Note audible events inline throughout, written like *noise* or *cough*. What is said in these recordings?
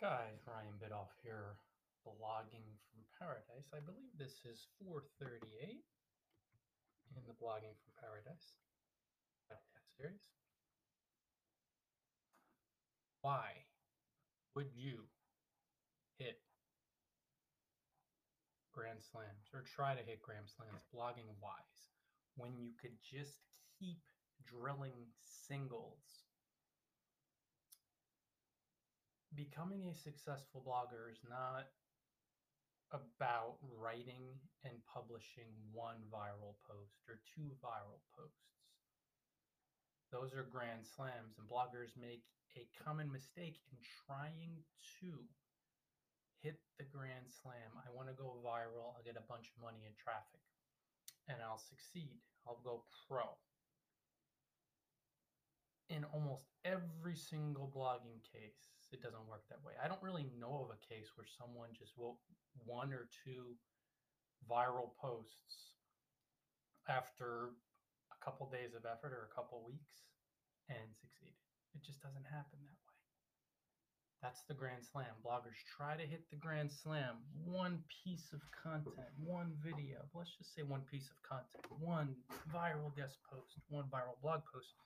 Guys, Ryan Biddulph here, blogging from paradise. I believe this is 438 in the Blogging from Paradise series. Why would you hit Grand Slams or try to hit Grand Slams blogging wise when you could just keep drilling singles? Becoming a successful blogger is not about writing and publishing one viral post or two viral posts. Those are grand slams, and bloggers make a common mistake in trying to hit the grand slam. I want to go viral, I'll get a bunch of money and traffic, and I'll succeed. I'll go pro in almost every single blogging case, it doesn't work that way. I don't really know of a case where someone just wrote one or two viral posts after a couple days of effort or a couple weeks and succeeded. It just doesn't happen that way. That's the grand slam. Bloggers try to hit the grand slam. One piece of content, one video, let's just say one piece of content, one viral guest post, one viral blog post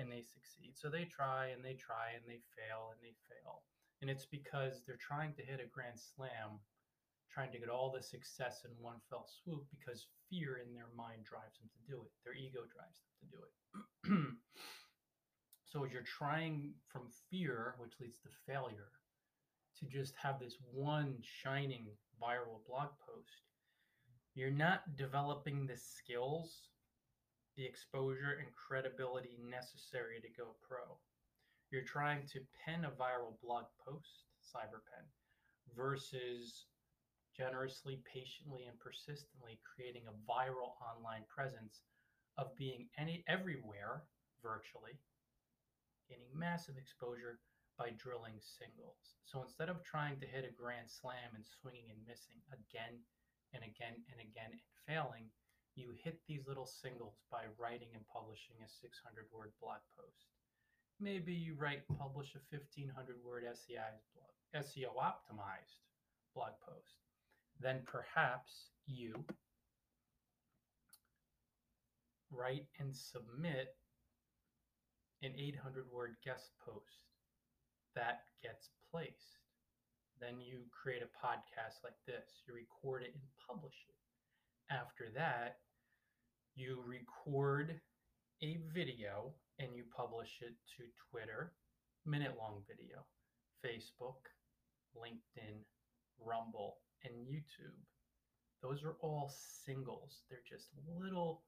and they succeed. So they try and they try and they fail and they fail. And it's because they're trying to hit a grand slam, trying to get all the success in one fell swoop because fear in their mind drives them to do it. Their ego drives them to do it. *clears throat* so as you're trying from fear, which leads to failure, to just have this one shining viral blog post, you're not developing the skills the exposure and credibility necessary to go pro. You're trying to pen a viral blog post, cyberpen, versus generously, patiently, and persistently creating a viral online presence of being any everywhere virtually, gaining massive exposure by drilling singles. So instead of trying to hit a grand slam and swinging and missing again and again and again and failing, you hit these little singles by writing and publishing a 600 word blog post. Maybe you write and publish a 1500 word SEO optimized blog post. Then perhaps you write and submit an 800 word guest post that gets placed. Then you create a podcast like this, you record it and publish it. After that, you record a video and you publish it to Twitter, minute long video, Facebook, LinkedIn, Rumble, and YouTube. Those are all singles. They're just little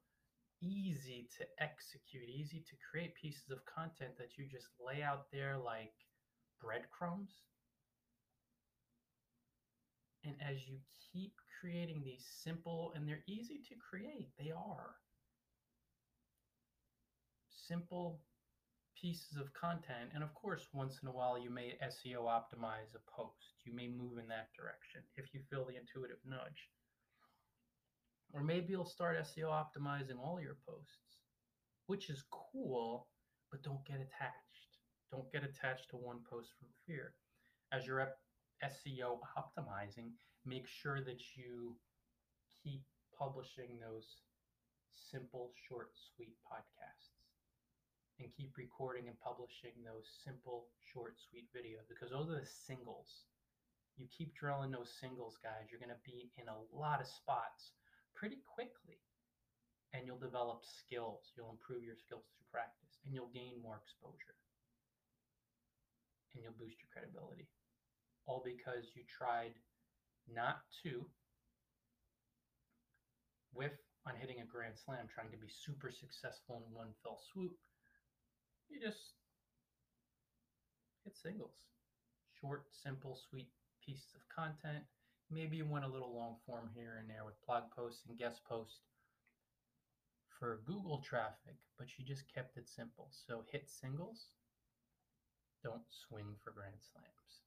easy to execute, easy to create pieces of content that you just lay out there like breadcrumbs and as you keep creating these simple, and they're easy to create, they are simple pieces of content. And of course, once in a while, you may SEO optimize a post. You may move in that direction if you feel the intuitive nudge. Or maybe you'll start SEO optimizing all your posts, which is cool, but don't get attached. Don't get attached to one post from fear. As your SEO optimizing, make sure that you keep publishing those simple, short, sweet podcasts and keep recording and publishing those simple, short, sweet videos because those are the singles. You keep drilling those singles, guys, you're going to be in a lot of spots pretty quickly and you'll develop skills. You'll improve your skills through practice and you'll gain more exposure and you'll boost your credibility all because you tried not to whiff on hitting a grand slam, trying to be super successful in one fell swoop. You just hit singles. Short, simple, sweet pieces of content. Maybe you went a little long form here and there with blog posts and guest posts for Google traffic, but you just kept it simple. So hit singles, don't swing for grand slams.